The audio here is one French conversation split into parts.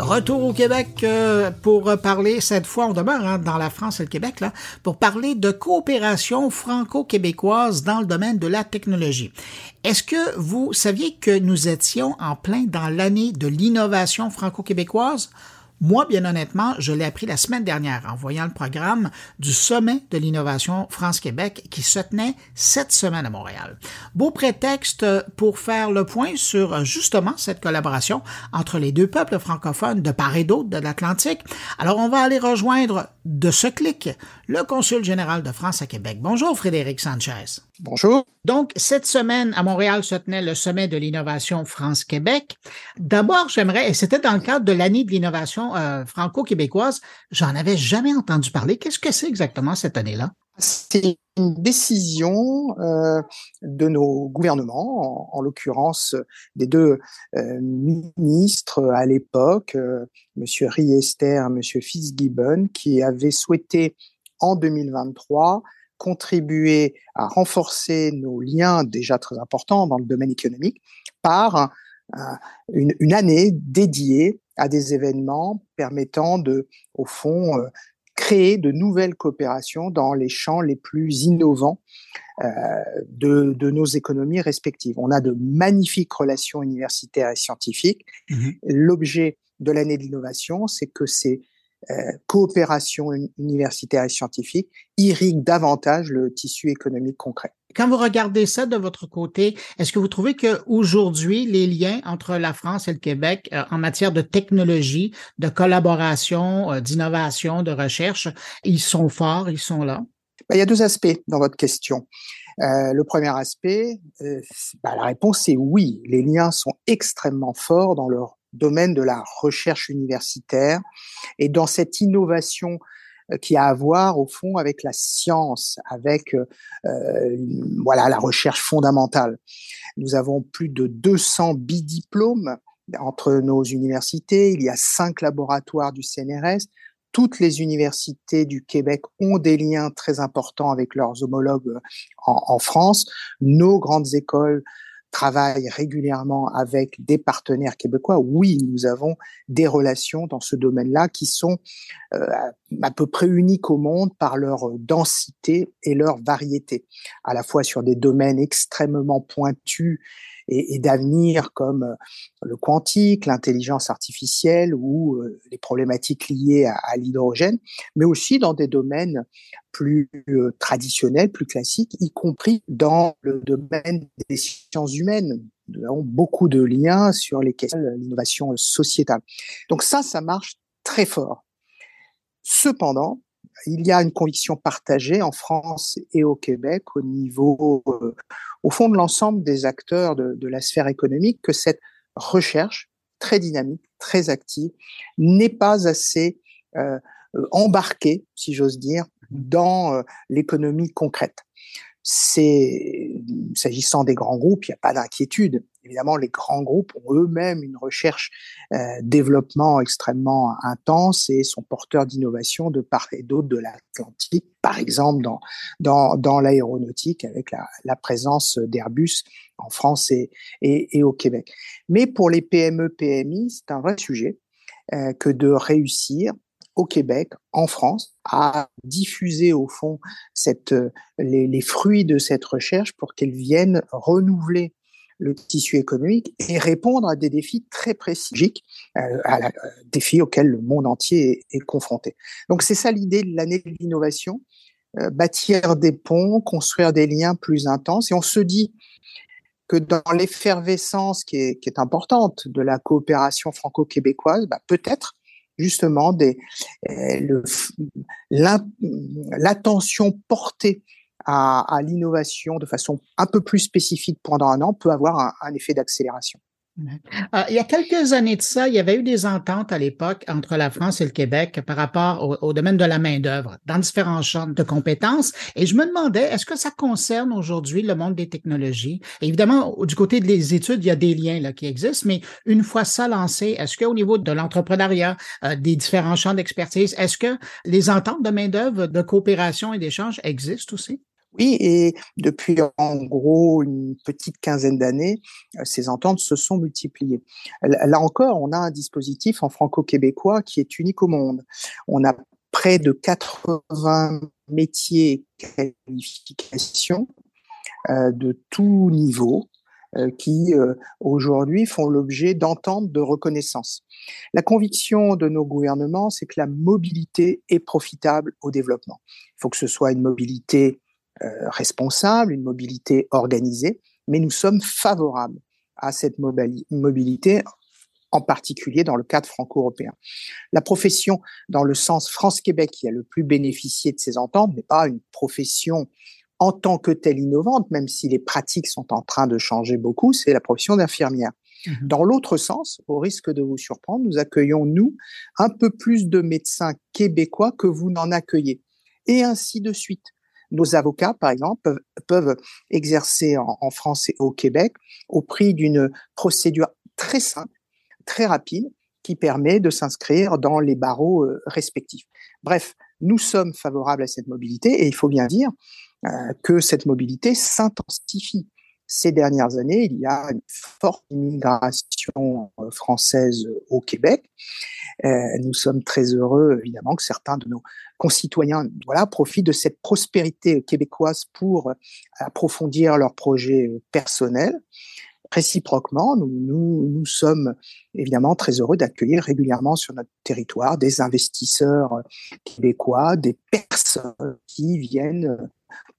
Retour au Québec euh, pour parler, cette fois on demeure hein, dans la France et le Québec, là, pour parler de coopération franco-québécoise dans le domaine de la technologie. Est-ce que vous saviez que nous étions en plein dans l'année de l'innovation franco-québécoise? Moi, bien honnêtement, je l'ai appris la semaine dernière en voyant le programme du Sommet de l'innovation France-Québec qui se tenait cette semaine à Montréal. Beau prétexte pour faire le point sur justement cette collaboration entre les deux peuples francophones de part et d'autre de l'Atlantique. Alors, on va aller rejoindre de ce clic le consul général de France à Québec. Bonjour Frédéric Sanchez. Bonjour. Donc, cette semaine, à Montréal se tenait le sommet de l'innovation France-Québec. D'abord, j'aimerais, et c'était dans le cadre de l'année de l'innovation euh, franco-québécoise, j'en avais jamais entendu parler. Qu'est-ce que c'est exactement cette année-là? C'est une décision euh, de nos gouvernements, en, l'occurrence des deux euh, ministres à l'époque, euh, Monsieur Riester, Monsieur Fitzgibbon, qui avaient souhaité en 2023 contribuer à renforcer nos liens déjà très importants dans le domaine économique par une, une, année dédiée à des événements permettant de, au fond, euh, créer de nouvelles coopérations dans les champs les plus innovants euh, de, de, nos économies respectives. On a de magnifiques relations universitaires et scientifiques. Mmh L'objet de l'année de l'innovation, c'est que ces coopération universitaire et scientifique irrigue davantage le tissu économique concret. Quand vous regardez ça de votre côté, est-ce que vous trouvez que aujourd'hui les liens entre la France et le Québec euh, en matière de technologie, de collaboration, euh, d'innovation, de recherche, ils sont forts, ils sont là? Ben, il y a deux aspects dans votre question. Euh, le premier aspect, euh, bah, la réponse est oui. Les liens sont extrêmement forts dans leur domaine de la recherche universitaire et dans cette innovation euh, qui a à voir au fond avec la science, avec euh, euh, voilà la recherche fondamentale. Nous avons plus de 200 bidiplômes entre nos universités. Il y a cinq laboratoires du CNRS. Toutes les universités du Québec ont des liens très importants avec leurs homologues en, en France. Nos grandes écoles travaille régulièrement avec des partenaires québécois, oui, nous avons des relations dans ce domaine-là qui sont euh, à peu près uniques au monde par leur densité et leur variété, à la fois sur des domaines extrêmement pointus et, d'avenir comme euh, le quantique, l'intelligence artificielle ou euh, les problématiques liées à, l'hydrogène, mais aussi dans des domaines plus euh, traditionnels, plus classiques, y compris dans le domaine des sciences humaines. Nous avons beaucoup de liens sur les questions de l'innovation sociétale. Donc ça, ça marche très fort. Cependant, il y a une conviction partagée en France et au Québec au niveau, au fond de l'ensemble des acteurs de, la sphère économique, que cette recherche très dynamique, très active, n'est pas assez euh, embarquée, si j'ose dire, dans euh, l'économie concrète. S'agissant des grands groupes, il n'y a pas d'inquiétude. Évidemment, les grands groupes ont eux-mêmes une recherche euh, développement extrêmement intense et sont porteurs d'innovation de part et d'autre de l'Atlantique, par exemple dans dans, dans l'aéronautique avec la, la présence d'Airbus en France et, et, et, au Québec. Mais pour les PME PMI, c'est un vrai sujet euh, que de réussir au Québec, en France, à diffuser au fond cette, euh, les, les fruits de cette recherche pour qu'elles viennent renouveler le tissu économique et répondre à des défis très précis, euh, euh, défis auxquels le monde entier est, confronté. Donc c'est ça l'idée de l'année de l'innovation, euh, bâtir des ponts, construire des liens plus intenses. Et on se dit que dans l'effervescence qui est, importante de la coopération franco-québécoise, bah, peut-être justement l'attention portée à, l'innovation de façon un peu plus spécifique pendant un an peut avoir un, effet d'accélération. Euh, il y a quelques années de ça, il y avait eu des ententes à l'époque entre la France et le Québec par rapport au, domaine de la main-d'œuvre dans différents champs de compétences. Et je me demandais, est-ce que ça concerne aujourd'hui le monde des technologies? Évidemment, du côté des études, il y a des liens là, qui existent, mais une fois ça lancé, est-ce qu'au niveau de l'entrepreneuriat, euh, des différents champs d'expertise, est-ce que les ententes de main-d'œuvre, de coopération et d'échange existent aussi? Oui, et depuis en gros une petite quinzaine d'années, euh, ces ententes se sont multipliées. Là encore, on a un dispositif en franco-québécois qui est unique au monde. On a près de 80 métiers qualifications euh, de tout niveau euh, qui aujourd'hui font l'objet d'ententes de reconnaissance. La conviction de nos gouvernements, c'est que la mobilité est profitable au développement. Il faut que ce soit une mobilité responsable, une mobilité organisée, mais nous sommes favorables à cette mobilité, en particulier dans le cadre franco-européen. La profession, dans le sens France-Québec, qui a le plus bénéficié de ces ententes, n'est pas une profession en tant que telle innovante, même si les pratiques sont en train de changer beaucoup, c'est la profession d'infirmière. Mmh dans l'autre sens, au risque de vous surprendre, nous accueillons, nous, un peu plus de médecins québécois que vous n'en accueillez. Et ainsi de suite. Nos avocats, par exemple, peuvent, exercer en, France et au Québec au prix d'une procédure très simple, très rapide, qui permet de s'inscrire dans les barreaux euh, respectifs. Bref, nous sommes favorables à cette mobilité et il faut bien dire euh, que cette mobilité s'intensifie ces dernières années, il y a une forte immigration euh, française au Québec. Euh, nous sommes très heureux, évidemment, que certains de nos concitoyens profitent de cette prospérité québécoise pour approfondir leurs projets personnels. Réciproquement, nous, sommes évidemment très heureux d'accueillir régulièrement sur notre territoire des investisseurs québécois, des personnes qui viennent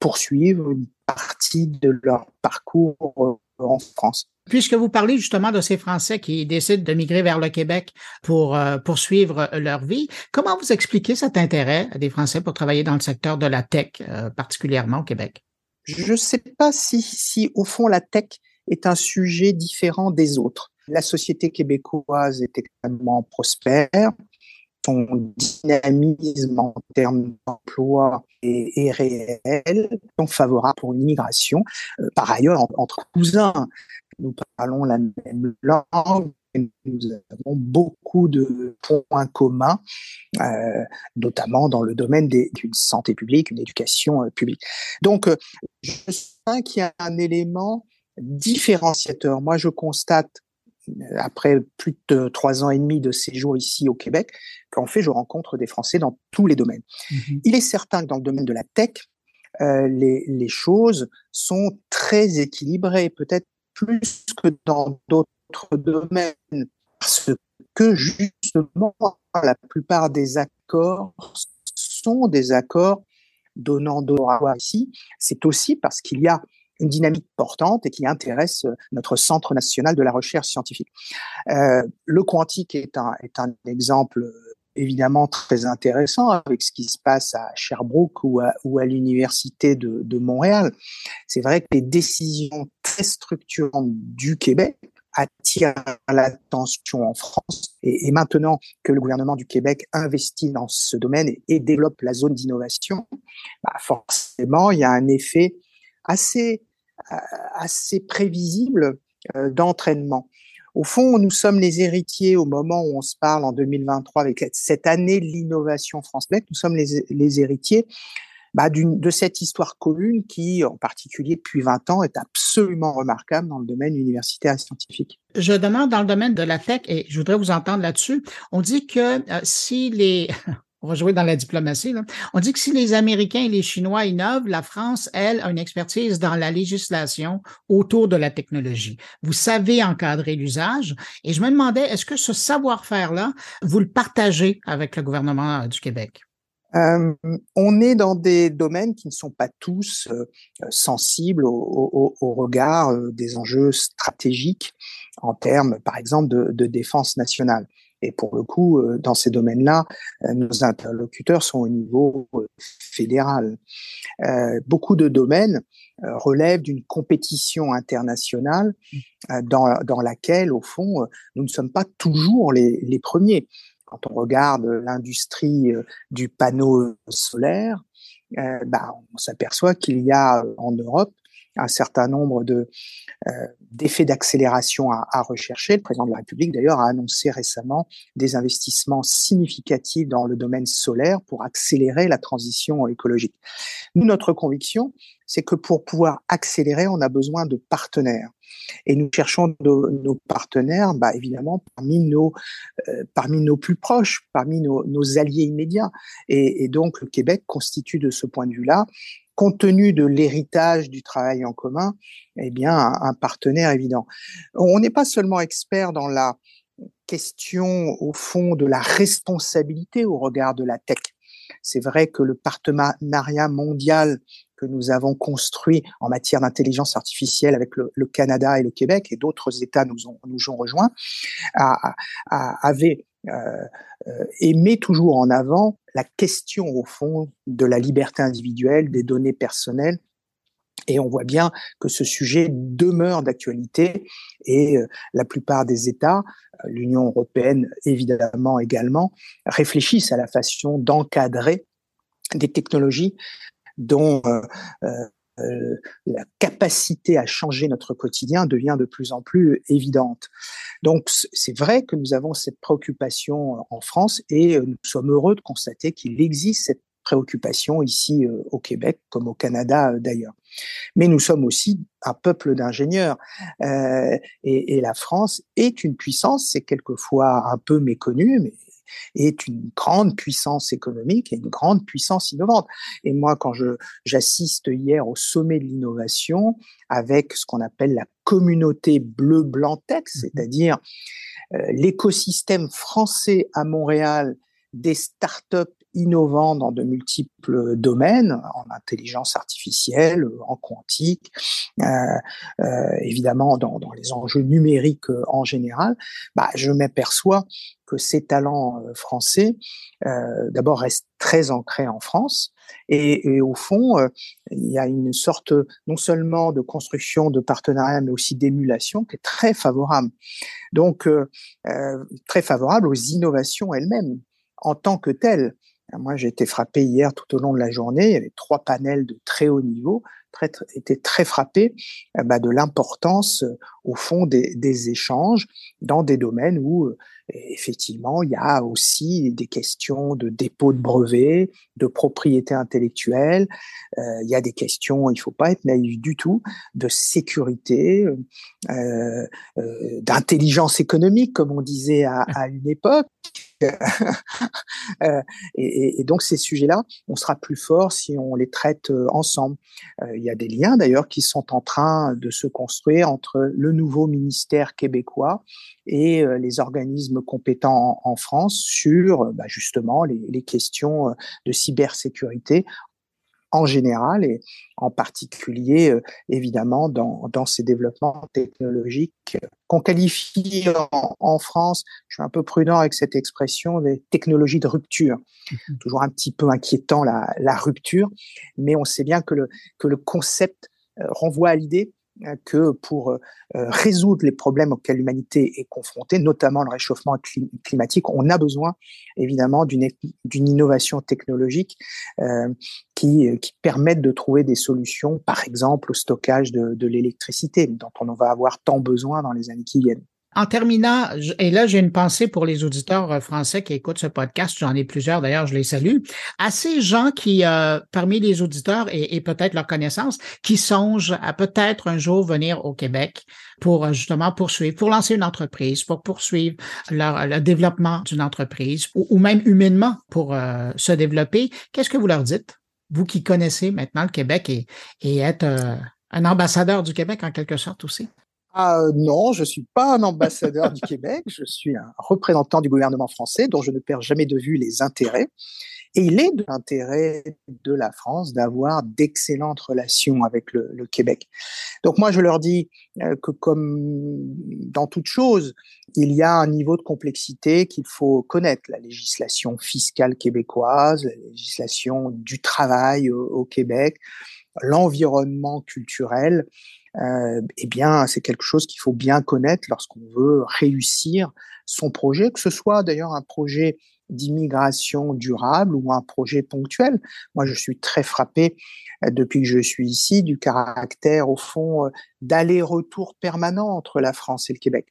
poursuivre partie de leur parcours euh, en France. Puisque vous parlez justement de ces Français qui décident de migrer vers le Québec pour euh, poursuivre leur vie, comment vous expliquez cet intérêt des Français pour travailler dans le secteur de la tech, euh, particulièrement au Québec? Je ne sais pas si, si, au fond, la tech est un sujet différent des autres. La société québécoise est extrêmement prospère son dynamisme en termes d'emploi est, réel, donc favorable pour une immigration. Euh, par ailleurs, entre cousins, nous parlons la même langue, nous avons beaucoup de points communs, euh, notamment dans le domaine d'une santé publique, une éducation euh, publique. Donc, je sens qu'il y a un élément différenciateur. Moi, je constate après plus de trois ans et demi de séjour ici au Québec, qu'en fait, je rencontre des Français dans tous les domaines. Mhm. Il est certain que dans le domaine de la tech, euh, les, les, choses sont très équilibrées, peut-être plus que dans d'autres domaines, parce que justement, la plupart des accords sont des accords donnant droit ici. C'est aussi parce qu'il y a une dynamique portante et qui intéresse euh, notre Centre national de la recherche scientifique. Euh, le quantique est un, exemple euh, évidemment très intéressant avec ce qui se passe à Sherbrooke ou à, l'Université de, Montréal. C'est vrai que les décisions très structurantes du Québec attirent l'attention en France. Et, maintenant que le gouvernement du Québec investit dans ce domaine et, développe la zone d'innovation, bah forcément, il y a un effet assez assez prévisible euh, d'entraînement. Au fond, nous sommes les héritiers au moment où on se parle en 2023 avec cette année de l'innovation France-Bec. Nous sommes les, les héritiers bah, de cette histoire commune qui, en particulier depuis 20 ans, est absolument remarquable dans le domaine universitaire et scientifique. Je demande dans le domaine de la tech, et je voudrais vous entendre là-dessus, on dit que euh, si les, on va jouer dans la diplomatie. Là. On dit que si les Américains et les Chinois innovent, la France, elle, a une expertise dans la législation autour de la technologie. Vous savez encadrer l'usage. Et je me demandais, est-ce que ce savoir-faire-là, vous le partagez avec le gouvernement du Québec? Euh, on est dans des domaines qui ne sont pas tous euh, sensibles au, regard euh, des enjeux stratégiques en termes, par exemple, de défense nationale. Et pour le coup, euh, dans ces domaines-là, euh, nos interlocuteurs sont au niveau euh, fédéral. beaucoup de domaines relèvent d'une compétition internationale dans, dans laquelle, au fond, nous ne sommes pas toujours les, les premiers. Quand on regarde l'industrie du panneau solaire, bah, on s'aperçoit qu'il y a en Europe un certain nombre de euh, d'effets d'accélération à, à, rechercher. Le président de la République, d'ailleurs, a annoncé récemment des investissements significatifs dans le domaine solaire pour accélérer la transition écologique. Nous, notre conviction, c'est que pour pouvoir accélérer, on a besoin de partenaires. Et nous cherchons nos, nos partenaires, bah, évidemment, parmi nos, euh, parmi nos plus proches, parmi nos, nos alliés immédiats. Et, et, donc, le Québec constitue de ce point de vue-là compte tenu de l'héritage du travail en commun, eh bien, un, partenaire évident. On n'est pas seulement expert dans la question, au fond, de la responsabilité au regard de la tech. C'est vrai que le partenariat mondial que nous avons construit en matière d'intelligence artificielle avec le, Canada et le Québec et d'autres États nous ont, nous ont rejoints, avait euh, euh, met toujours en avant la question au fond de la liberté individuelle, des données personnelles. Et on voit bien que ce sujet demeure d'actualité et euh, la plupart des États, l'Union européenne évidemment également, réfléchissent à la façon d'encadrer des technologies dont la capacité à changer notre quotidien devient de plus en plus évidente. Donc c'est vrai que nous avons cette préoccupation en France et euh, nous sommes heureux de constater qu'il existe cette préoccupation ici euh, au Québec comme au Canada d'ailleurs. Mais nous sommes aussi un peuple d'ingénieurs euh, et, et, la France est une puissance, c'est quelquefois un peu méconnu, mais est une grande puissance économique et une grande puissance innovante. Et moi, quand je j'assiste hier au sommet de l'innovation avec ce qu'on appelle la communauté bleu-blanc-tech, mmh c'est-à-dire euh, l'écosystème français à Montréal des startups innovants dans de multiples domaines, en intelligence artificielle, en quantique, euh, euh, évidemment dans, les enjeux numériques euh, en général, bah, je m'aperçois que ces talents français, d'abord, restent très ancrés en France. Et, au fond, il y a une sorte non seulement de construction de partenariat, mais aussi d'émulation qui est très favorable. Donc, très favorable aux innovations elles-mêmes en tant que telles. Moi, j'ai été frappé hier tout au long de la journée. Il y avait trois panels de très haut niveau. Très, été très frappé bah, de l'importance, au fond, des, des, échanges dans des domaines où effectivement, il y a aussi des questions de dépôt de brevets, de propriété intellectuelle. Euh, il y a des questions, il ne faut pas être naïf du tout, de sécurité, euh, euh, d'intelligence économique, comme on disait à, une époque. Et, et, donc ces sujets-là, on sera plus fort si on les traite ensemble. Il y a des liens d'ailleurs qui sont en train de se construire entre le nouveau ministère québécois et les organismes compétents en, France sur bah, justement les, les, questions de cybersécurité en général et en particulier euh, évidemment dans, dans ces développements technologiques qu'on qualifie en, France, je suis un peu prudent avec cette expression, des technologies de rupture. Mhm. Toujours un petit peu inquiétant la, la rupture, mais on sait bien que le, que le concept euh, renvoie à l'idée euh, que pour euh, euh, résoudre les problèmes auxquels l'humanité est confrontée, notamment le réchauffement climatique, on a besoin évidemment d'une innovation technologique euh, qui, qui permette de trouver des solutions, par exemple au stockage de, de l'électricité, dont on va avoir tant besoin dans les années qui viennent. En terminant, et là j'ai une pensée pour les auditeurs euh, français qui écoutent ce podcast, j'en ai plusieurs d'ailleurs, je les salue, à ces gens qui, euh, parmi les auditeurs et, peut-être leur connaissance, qui songent à peut-être un jour venir au Québec pour euh, justement poursuivre, pour lancer une entreprise, pour poursuivre leur, le développement d'une entreprise ou, même humainement pour se développer, qu'est-ce que vous leur dites, vous qui connaissez maintenant le Québec et, et euh, un ambassadeur du Québec en quelque sorte aussi? Ah non, je suis pas un ambassadeur du Québec, je suis un représentant du gouvernement français dont je ne perds jamais de vue les intérêts. Et il est de l'intérêt de la France d'avoir d'excellentes relations avec le, Québec. Donc moi, je leur dis euh, que comme dans toute chose, il y a un niveau de complexité qu'il faut connaître. La législation fiscale québécoise, la législation du travail au Québec, l'environnement culturel, euh, eh bien, c'est quelque chose qu'il faut bien connaître lorsqu'on veut réussir son projet, que ce soit d'ailleurs un projet d'immigration durable ou un projet ponctuel. Moi, je suis très frappé euh, depuis que je suis ici du caractère, au fond, euh, d'aller-retour permanent entre la France et le Québec.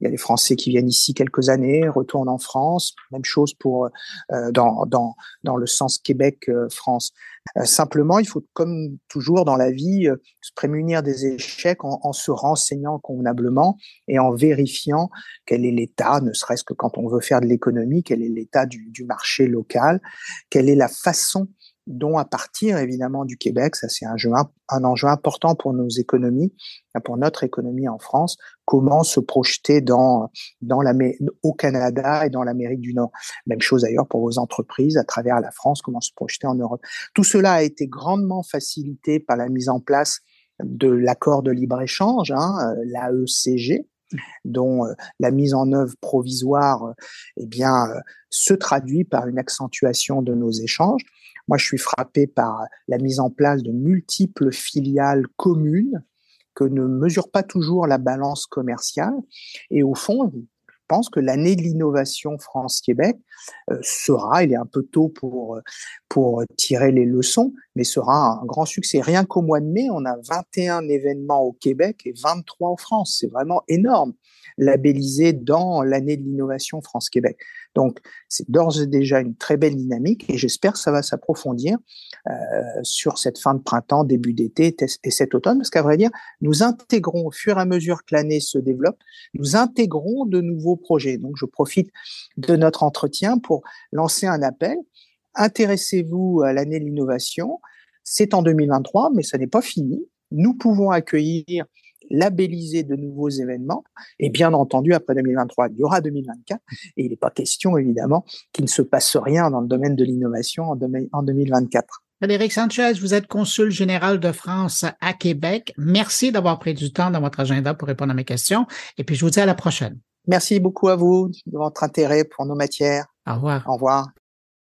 Il y a des Français qui viennent ici quelques années, retournent en France. Même chose pour euh, dans, dans, dans le sens Québec-France. Euh, simplement, il faut, comme toujours dans la vie, euh, se prémunir des échecs en, en, se renseignant convenablement et en vérifiant quel est l'état, ne serait-ce que quand on veut faire de l'économie, quel est l'état du, du marché local, quelle est la façon dont à partir évidemment du Québec, ça c'est un, un enjeu important pour nos économies, pour notre économie en France, comment se projeter dans, dans la, au Canada et dans l'Amérique du Nord? Même chose d'ailleurs pour vos entreprises à travers la France, comment se projeter en Europe? Tout cela a été grandement facilité par la mise en place de l'accord de libre-échange, hein, l'AECG, dont euh, la mise en œuvre provisoire eh bien, euh, se traduit par une accentuation de nos échanges. Moi, je suis frappé par la mise en place de multiples filiales communes que ne mesurent pas toujours la balance commerciale. Et au fond, pense que l'année de l'innovation France-Québec euh, sera, il est un peu tôt pour, pour tirer les leçons, mais sera un grand succès. Rien qu'au mois de mai, on a 21 événements au Québec et 23 en France. C'est vraiment énorme labellisés dans l'année de l'innovation France-Québec. Donc, c'est d'ores et déjà une très belle dynamique et j'espère que ça va s'approfondir euh, sur cette fin de printemps, début d'été et cet automne, parce qu'à vrai dire, nous intégrons au fur et à mesure que l'année se développe, nous intégrons de nouveaux projets. Donc, je profite de notre entretien pour lancer un appel. Intéressez-vous à l'année de l'innovation. C'est en 2023, mais ça n'est pas fini. Nous pouvons accueillir labelliser de nouveaux événements. Et bien entendu, après 2023, il y aura 2024. Et il n'est pas question, évidemment, qu'il ne se passe rien dans le domaine de l'innovation en 2024. Frédéric Sanchez, vous êtes consul général de France à Québec. Merci d'avoir pris du temps dans votre agenda pour répondre à mes questions. Et puis, je vous dis à la prochaine. Merci beaucoup à vous de votre intérêt pour nos matières. Au revoir. Au revoir.